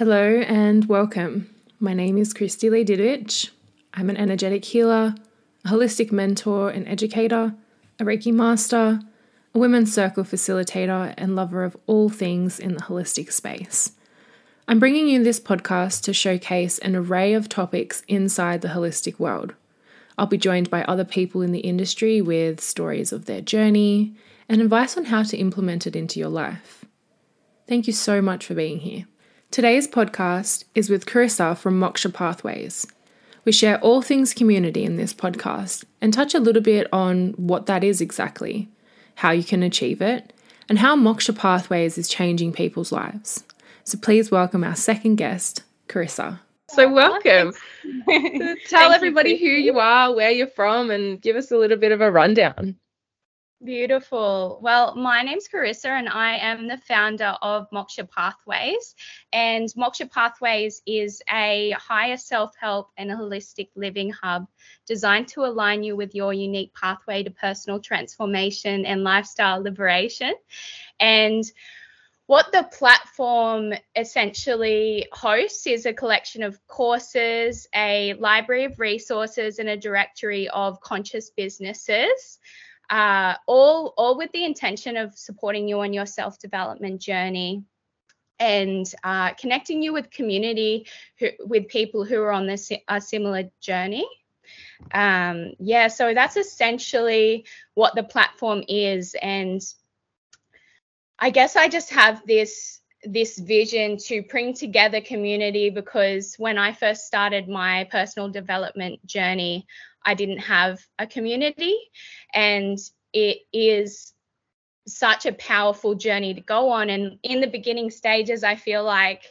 Hello and welcome. My name is Christy Lee Didwich. I'm an energetic healer, a holistic mentor and educator, a Reiki master, a women's circle facilitator, and lover of all things in the holistic space. I'm bringing you this podcast to showcase an array of topics inside the holistic world. I'll be joined by other people in the industry with stories of their journey and advice on how to implement it into your life. Thank you so much for being here. Today's podcast is with Carissa from Moksha Pathways. We share all things community in this podcast and touch a little bit on what that is exactly, how you can achieve it, and how Moksha Pathways is changing people's lives. So please welcome our second guest, Carissa. So welcome. Tell everybody who you are, where you're from, and give us a little bit of a rundown. Beautiful. Well, my name's Carissa, and I am the founder of Moksha Pathways. And Moksha Pathways is a higher self help and holistic living hub designed to align you with your unique pathway to personal transformation and lifestyle liberation. And what the platform essentially hosts is a collection of courses, a library of resources, and a directory of conscious businesses uh, all all with the intention of supporting you on your self development journey and uh, connecting you with community who, with people who are on this a similar journey. Um, yeah so that's essentially what the platform is. And i guess i just have this this vision to bring together community because when i first started my personal development journey I didn't have a community. And it is such a powerful journey to go on. And in the beginning stages, I feel like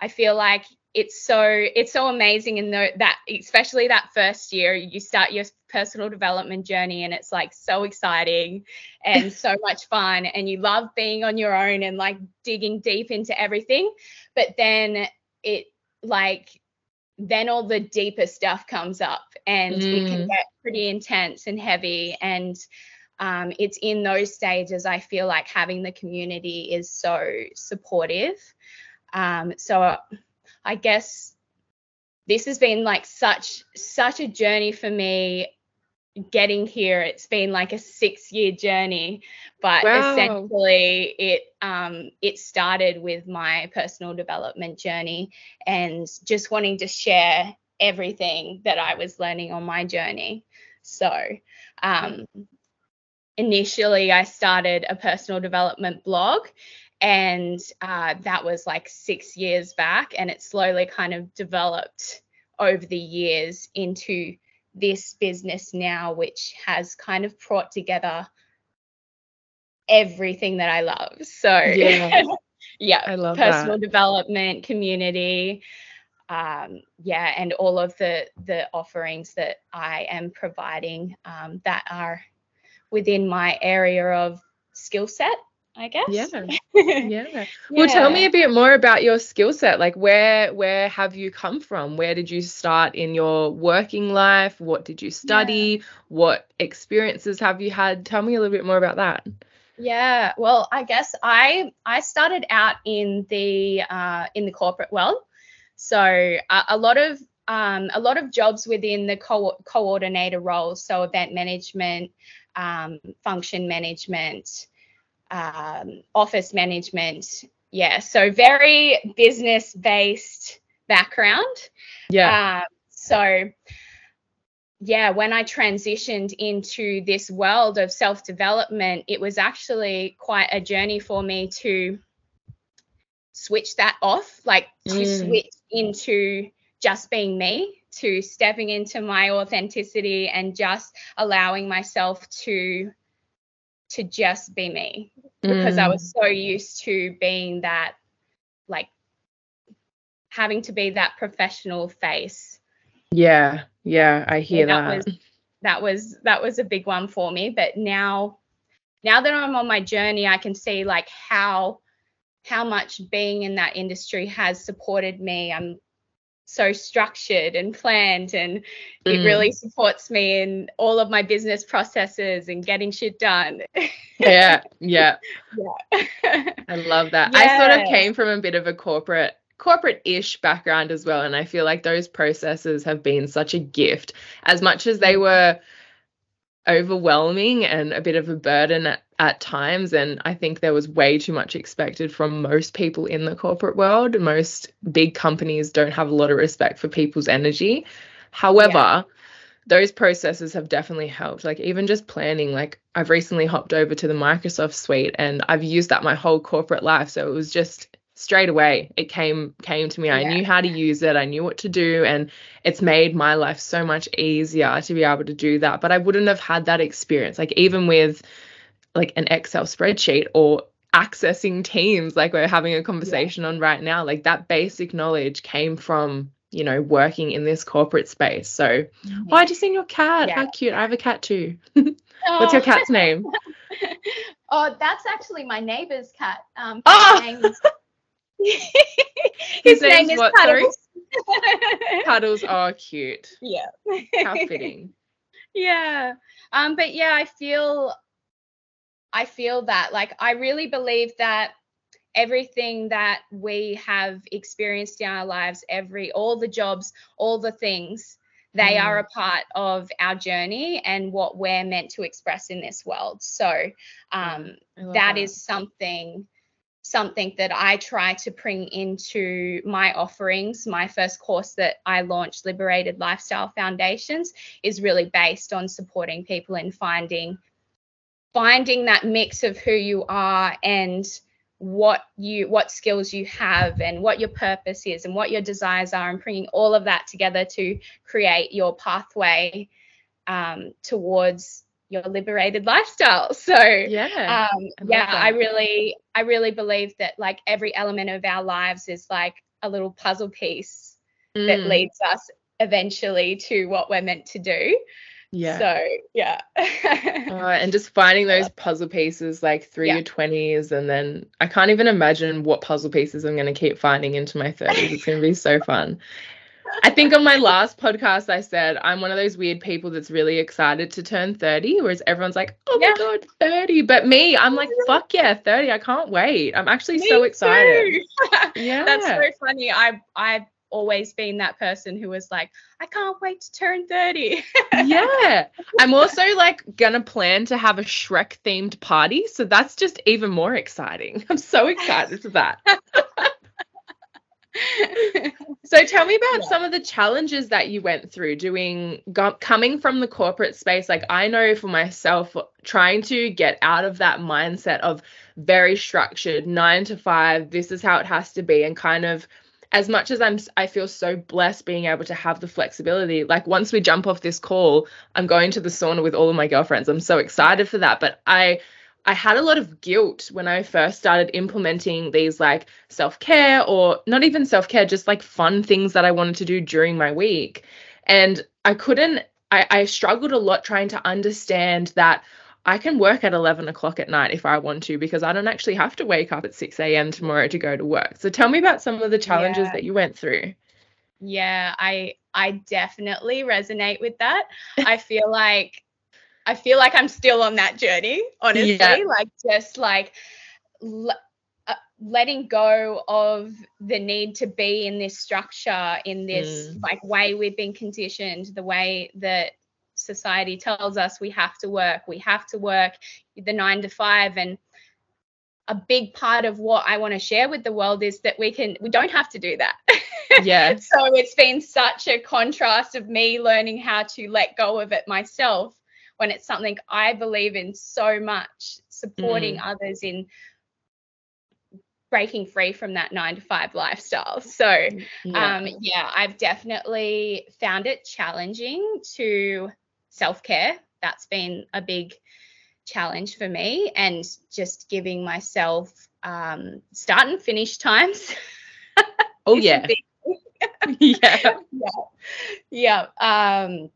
I feel like it's so it's so amazing in the, that especially that first year you start your personal development journey and it's like so exciting and so much fun and you love being on your own and like digging deep into everything but then it like then all the deeper stuff comes up and mm. it can get pretty intense and heavy and um, it's in those stages i feel like having the community is so supportive um, so i guess this has been like such such a journey for me getting here it's been like a six year journey but wow. essentially it um it started with my personal development journey and just wanting to share everything that i was learning on my journey so um initially i started a personal development blog and uh, that was like six years back and it slowly kind of developed over the years into this business now, which has kind of brought together everything that I love. So yeah, yeah I love personal that. development, community, um, yeah, and all of the the offerings that I am providing um, that are within my area of skill set. I guess. Yeah. yeah. Well, tell me a bit more about your skill set. Like where where have you come from? Where did you start in your working life? What did you study? Yeah. What experiences have you had? Tell me a little bit more about that. Yeah. Well, I guess I I started out in the uh, in the corporate world. So uh, a lot of um, a lot of jobs within the co- coordinator roles, so event management, um, function management, um, office management. Yeah, so very business based background. Yeah. Uh, so, yeah, when I transitioned into this world of self development, it was actually quite a journey for me to switch that off, like to mm. switch into just being me, to stepping into my authenticity and just allowing myself to to just be me because mm. I was so used to being that, like, having to be that professional face. Yeah, yeah, I hear that. That was that was that was a big one for me. But now, now that I'm on my journey, I can see like how how much being in that industry has supported me. I'm so structured and planned and it mm. really supports me in all of my business processes and getting shit done. Yeah yeah. Yeah. I love that. Yeah. i sort of came from a bit of a corporate corporate-ish background as well and I feel like those processes have been such a gift. As much as they were overwhelming and a bit of a burden at, at times and I think there was way too much expected from most people in the corporate world most big companies don't have a lot of respect for people's energy however yeah those processes have definitely helped. Like even just planning, like I've recently hopped over to the Microsoft suite and I've used that my whole corporate life. So it was just straight away it came came to me. Yeah. I knew how to use it. I knew what to do and it's made my life so much easier to be able to do that. But I wouldn't have had that experience. Like even with like an Excel spreadsheet or accessing teams like we're having a conversation yeah. on right now like that basic knowledge came from you know, working in this corporate space. So, mm-hmm. oh, I just seen your cat. Yeah. How cute. I have a cat too. What's your cat's name? oh, that's actually my neighbor's cat. Um, oh! His, His name is what, Cuddles. Cuddles. Oh, cute. Yeah. How fitting. Yeah. Um, but yeah, I feel I feel that like I really believe that everything that we have experienced in our lives, every all the jobs, all the things, they mm. are a part of our journey and what we're meant to express in this world. So um, that, that is something something that I try to bring into my offerings. My first course that I launched, Liberated Lifestyle Foundations, is really based on supporting people in finding finding that mix of who you are and what you what skills you have and what your purpose is and what your desires are and bringing all of that together to create your pathway um, towards your liberated lifestyle so yeah um, I yeah i really i really believe that like every element of our lives is like a little puzzle piece mm. that leads us eventually to what we're meant to do yeah. So yeah. uh, and just finding those puzzle pieces like through yeah. your 20s and then I can't even imagine what puzzle pieces I'm going to keep finding into my 30s. It's going to be so fun. I think on my last podcast I said I'm one of those weird people that's really excited to turn 30, whereas everyone's like, oh yeah. my god, 30. But me, I'm like, fuck yeah, 30. I can't wait. I'm actually me so excited. yeah. That's so funny. I I've always been that person who was like, I can't wait to turn 30. yeah. I'm also like gonna plan to have a Shrek themed party. So that's just even more exciting. I'm so excited for that. so tell me about yeah. some of the challenges that you went through doing go, coming from the corporate space like i know for myself trying to get out of that mindset of very structured 9 to 5 this is how it has to be and kind of as much as I'm I feel so blessed being able to have the flexibility. Like once we jump off this call, I'm going to the sauna with all of my girlfriends. I'm so excited for that. But I I had a lot of guilt when I first started implementing these like self-care or not even self-care, just like fun things that I wanted to do during my week. And I couldn't I, I struggled a lot trying to understand that I can work at 11 o'clock at night if I want to because I don't actually have to wake up at 6 a.m. tomorrow to go to work. So tell me about some of the challenges yeah. that you went through. Yeah, I I definitely resonate with that. I feel like I feel like I'm still on that journey, honestly. Yeah. Like just like l- uh, letting go of the need to be in this structure, in this mm. like way we've been conditioned, the way that society tells us we have to work, we have to work the nine to five. And a big part of what I want to share with the world is that we can, we don't have to do that. Yeah. so it's been such a contrast of me learning how to let go of it myself when it's something I believe in so much, supporting mm. others in breaking free from that nine to five lifestyle. So, yeah. um, yeah, I've definitely found it challenging to self care. That's been a big challenge for me, and just giving myself um, start and finish times. oh yeah. yeah. Yeah. Yeah. Um,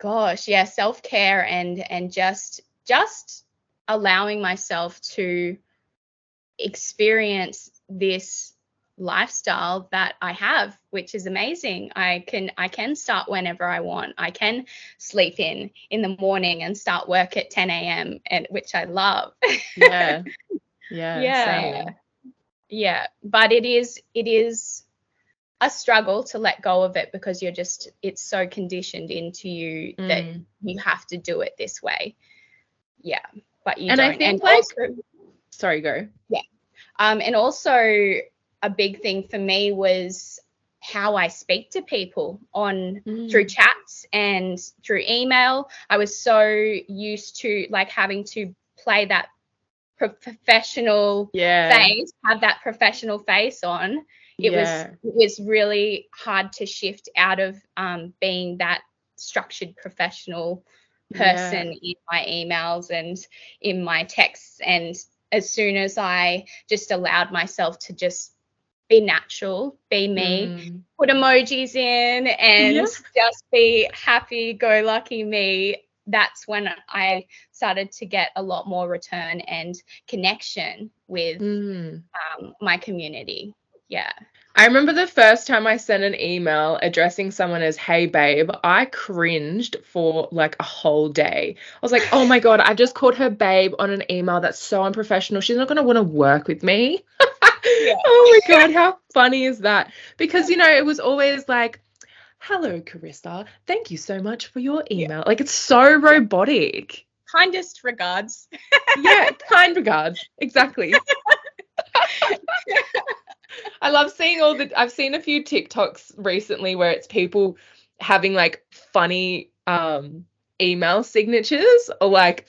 gosh, yeah, self care and and just just allowing myself to experience this lifestyle that I have, which is amazing. I can I can start whenever I want. I can sleep in in the morning and start work at 10 a.m. and which I love. yeah. Yeah. Yeah. Same. yeah but it is it is a struggle to let go of it because you're just it's so conditioned into you mm. that you have to do it this way yeah but you and don't. i think and like also, sorry go yeah um and also a big thing for me was how I speak to people on mm. through chats and through email. I was so used to like having to play that professional yeah. face, have that professional face on. It yeah. was it was really hard to shift out of um, being that structured professional person yeah. in my emails and in my texts. And as soon as I just allowed myself to just be natural, be me, mm. put emojis in, and yeah. just be happy go lucky me. That's when I started to get a lot more return and connection with mm. um, my community. Yeah. I remember the first time I sent an email addressing someone as hey babe, I cringed for like a whole day. I was like, oh my God, I just called her babe on an email that's so unprofessional. She's not going to want to work with me. yeah. oh my god, how funny is that? Because you know, it was always like, "Hello, Carissa. Thank you so much for your email." Yeah. Like it's so robotic. Kindest regards. yeah, kind regards. Exactly. I love seeing all the I've seen a few TikToks recently where it's people having like funny um email signatures or like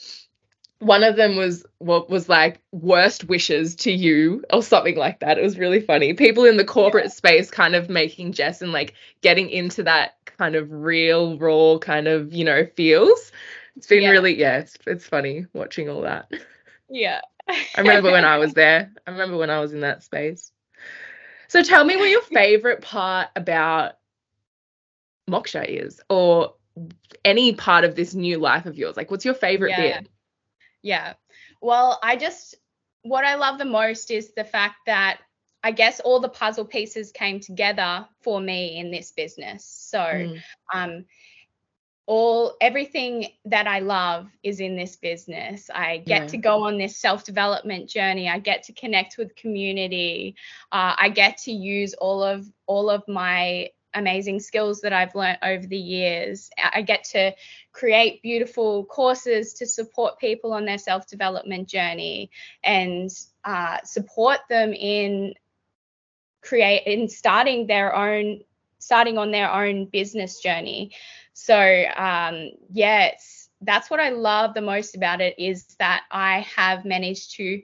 one of them was what was like worst wishes to you or something like that. It was really funny. People in the corporate yeah. space kind of making jest and like getting into that kind of real, raw kind of, you know, feels. It's been yeah. really, yeah, it's, it's funny watching all that. Yeah. I remember when I was there. I remember when I was in that space. So tell me what your favorite part about Moksha is or any part of this new life of yours. Like, what's your favorite yeah. bit? Yeah. Well, I just, what I love the most is the fact that I guess all the puzzle pieces came together for me in this business. So, mm. um, all everything that I love is in this business. I get yeah. to go on this self development journey. I get to connect with community. Uh, I get to use all of all of my amazing skills that I've learned over the years. I get to create beautiful courses to support people on their self development journey and uh, support them in create in starting their own starting on their own business journey. So um, yeah, that's what I love the most about it is that I have managed to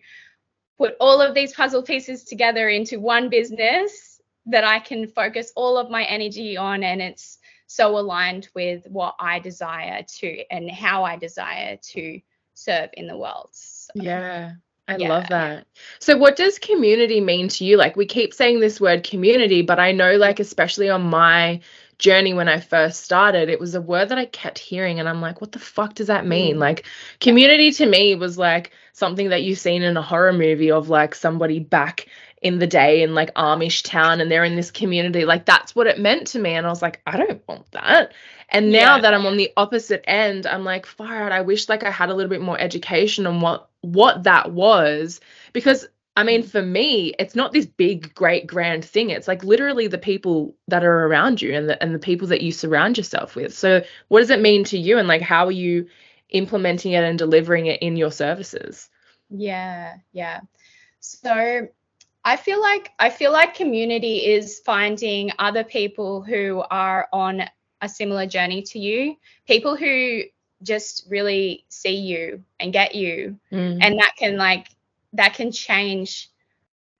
put all of these puzzle pieces together into one business that I can focus all of my energy on and it's so aligned with what I desire to and how I desire to serve in the world. So, yeah. I yeah. love that. So, what does community mean to you? Like, we keep saying this word community, but I know, like, especially on my journey when I first started, it was a word that I kept hearing, and I'm like, what the fuck does that mean? Mm. Like, community to me was like something that you've seen in a horror movie of like somebody back in the day in like Amish town and they're in this community. Like that's what it meant to me. And I was like, I don't want that. And now yeah. that I'm on the opposite end, I'm like, far out. I wish like I had a little bit more education on what what that was. Because I mean, for me, it's not this big, great, grand thing. It's like literally the people that are around you and the and the people that you surround yourself with. So what does it mean to you and like how are you implementing it and delivering it in your services? Yeah, yeah. So I feel like I feel like community is finding other people who are on a similar journey to you, people who just really see you and get you mm. and that can like that can change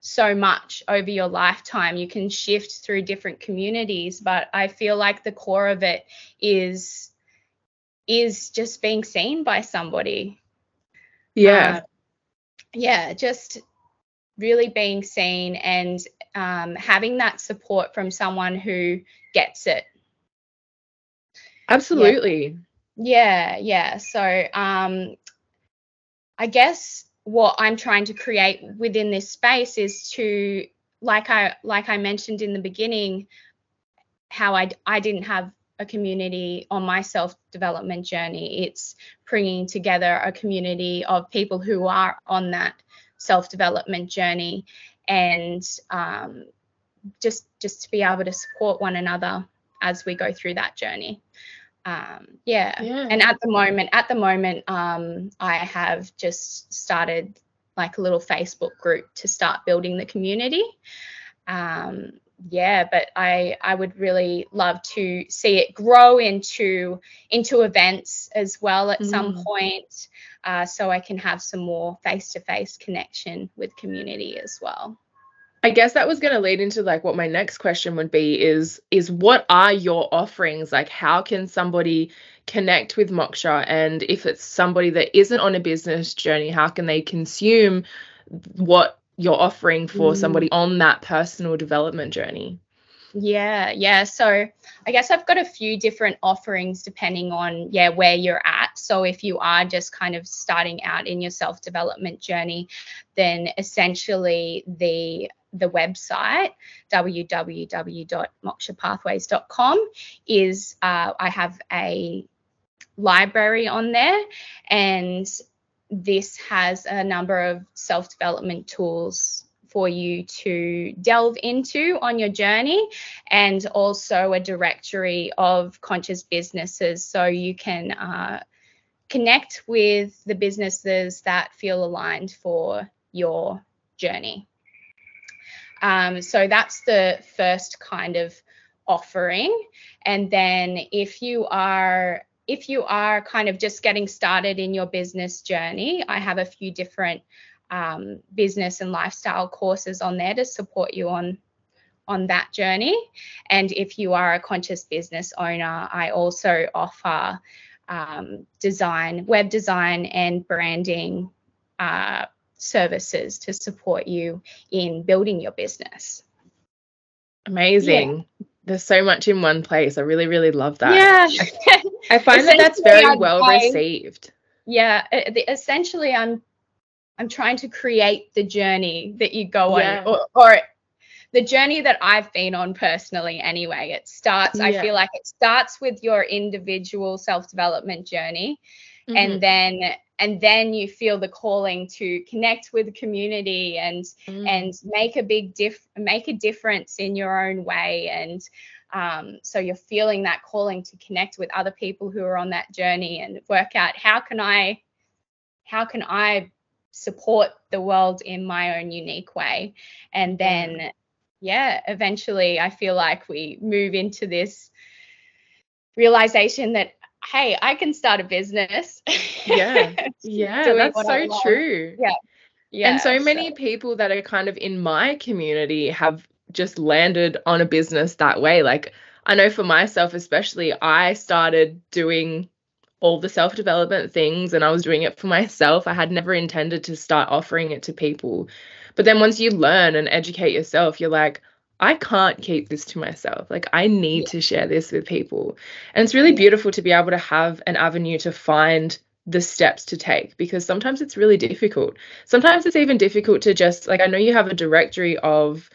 so much over your lifetime. You can shift through different communities, but I feel like the core of it is is just being seen by somebody. Yeah. Uh, yeah, just really being seen and um, having that support from someone who gets it. Absolutely. Yeah, yeah. yeah. So um, I guess what I'm trying to create within this space is to, like I like I mentioned in the beginning, how I I didn't have a community on my self development journey. It's bringing together a community of people who are on that self development journey and um, just just to be able to support one another as we go through that journey. Um, yeah. yeah. And at the moment, at the moment, um, I have just started like a little Facebook group to start building the community. Um, yeah, but I I would really love to see it grow into into events as well at mm. some point, uh, so I can have some more face to face connection with community as well. I guess that was going to lead into like what my next question would be is is what are your offerings like how can somebody connect with Moksha and if it's somebody that isn't on a business journey how can they consume what you're offering for mm. somebody on that personal development journey? Yeah, yeah. So I guess I've got a few different offerings depending on yeah where you're at. So if you are just kind of starting out in your self-development journey, then essentially the the website www.mokshapathways.com is uh, I have a library on there and this has a number of self-development tools for you to delve into on your journey and also a directory of conscious businesses so you can uh, connect with the businesses that feel aligned for your journey. Um, so that's the first kind of offering. And then if you are if you are kind of just getting started in your business journey, I have a few different um, business and lifestyle courses on there to support you on on that journey. And if you are a conscious business owner, I also offer um, design, web design, and branding uh, services to support you in building your business. Amazing. Yeah. There's so much in one place. I really, really love that. Yeah. I find that that's very well received. Yeah. Essentially, I'm I'm trying to create the journey that you go yeah. on, or, or, the journey that I've been on personally. Anyway, it starts. Yeah. I feel like it starts with your individual self development journey, mm-hmm. and then and then you feel the calling to connect with the community and mm. and make a big diff make a difference in your own way and um, so you're feeling that calling to connect with other people who are on that journey and work out how can I how can I support the world in my own unique way. And then, yeah, eventually I feel like we move into this realization that, hey, I can start a business. Yeah. Yeah. that's so true. Yeah. Yeah. And so many so. people that are kind of in my community have just landed on a business that way. Like, I know for myself, especially, I started doing all the self development things and I was doing it for myself. I had never intended to start offering it to people. But then once you learn and educate yourself, you're like, I can't keep this to myself. Like, I need yeah. to share this with people. And it's really beautiful to be able to have an avenue to find the steps to take because sometimes it's really difficult. Sometimes it's even difficult to just, like, I know you have a directory of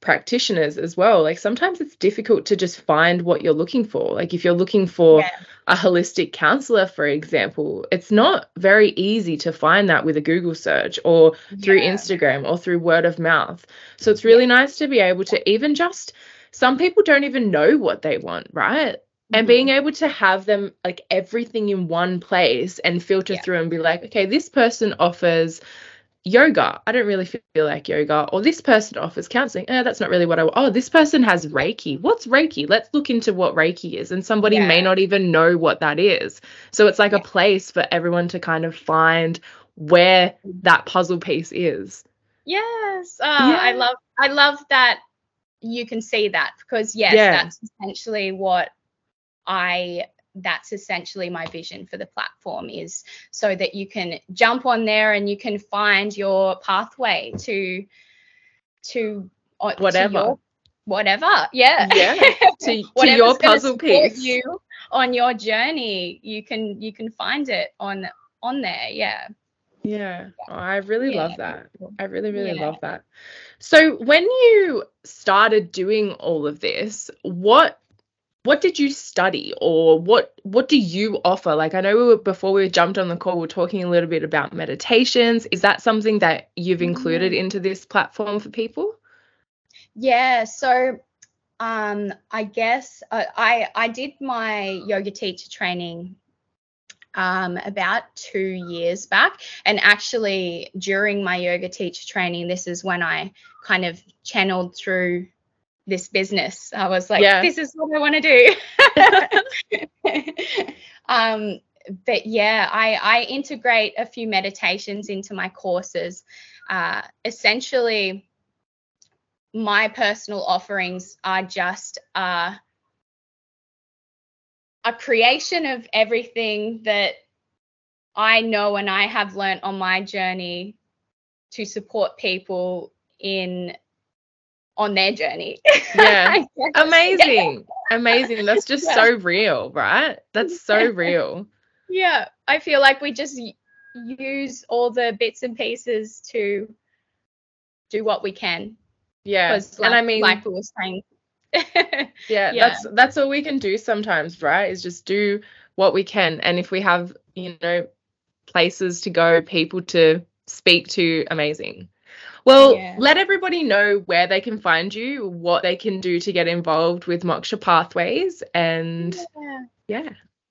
practitioners as well like sometimes it's difficult to just find what you're looking for like if you're looking for yeah. A holistic counselor for example it's not very easy to find that with a google search or through yeah. instagram or through word of mouth so it's really yeah. nice to be able to even just some people don't even know what they want right and being mm-hmm. able to have them like everything in one place and filter through and be like okay this person offers yoga. I don't really feel like yoga. Or this person offers counseling. Eh, that's not really what I want. Oh, this person has Reiki. What's Reiki? Let's look into what Reiki is. And somebody yeah. may not even know what that is. So it's like yeah. a place for everyone to kind of find where that puzzle piece is. Yes. Oh, yeah. I love I love that you can see that because yes, that's essentially what I that's essentially my vision for the platform is so that you can jump on there and you can find your pathway to to uh, whatever. to your, whatever yeah. Yeah. To, to your puzzle piece. you on your journey you can you can find it on on there yeah. Yeah. Oh, i really yeah. love that. I really really yeah. love that. So when you started doing all of this what what did you study or what what do you offer like i know we were, before we jumped on the call we are talking a little bit about meditations is that something that you've included mm-hmm. into this platform for people yeah so um i guess uh, i i did my yoga teacher training um, about two years back. And actually, during my yoga teacher training, this is when I kind of channeled through this business. I was like, yeah. this is what I want to do. um, but yeah, I, I integrate a few meditations into my courses. Uh, essentially, my personal offerings are just uh, a creation of everything that I know and I have learned on my journey to support people in on their journey. Yeah. Amazing. Amazing. That's just yeah. so real, right? That's so real. Yeah. I feel like we just use all the bits and pieces to do what we can. Yeah. Like, and I mean, like we were saying. yeah, yeah, that's that's all we can do sometimes, right? Is just do what we can. And if we have, you know, places to go, people to speak to, amazing. Well, yeah. let everybody know where they can find you, what they can do to get involved with Moksha Pathways, and yeah. yeah.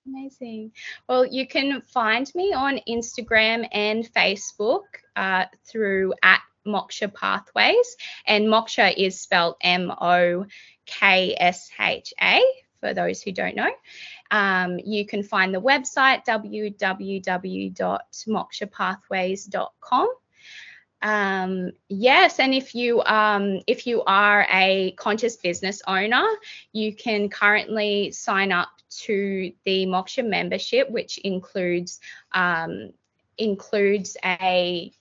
Amazing. Well, you can find me on Instagram and Facebook uh, through at Moksha Pathways, and Moksha is spelled M O K S H A for those who don't know. Um, you can find the website www.mokshapathways.com um, yes, and if you um, if you are a conscious business owner, you can currently sign up to the Moksha membership, which includes um, includes a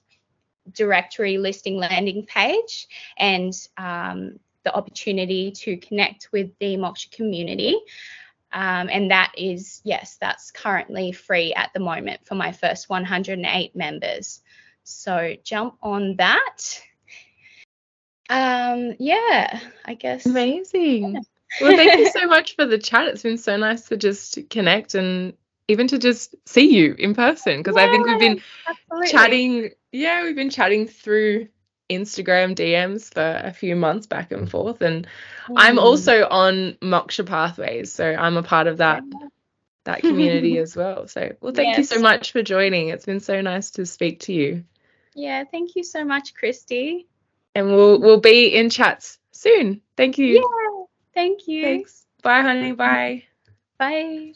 directory listing landing page and um, the opportunity to connect with the Moksha community. Um, and that is, yes, that's currently free at the moment for my first 108 members. So jump on that. Um, yeah, I guess. Amazing. Yeah. well, thank you so much for the chat. It's been so nice to just connect and even to just see you in person because yeah, I think we've been absolutely. chatting. Yeah, we've been chatting through Instagram DMs for a few months back and forth. And mm. I'm also on Moksha Pathways, so I'm a part of that that community as well. So, well, thank yes. you so much for joining. It's been so nice to speak to you. Yeah, thank you so much, Christy. And we'll we'll be in chats soon. Thank you. Yeah, thank you. Thanks. Bye, honey. Bye. Bye.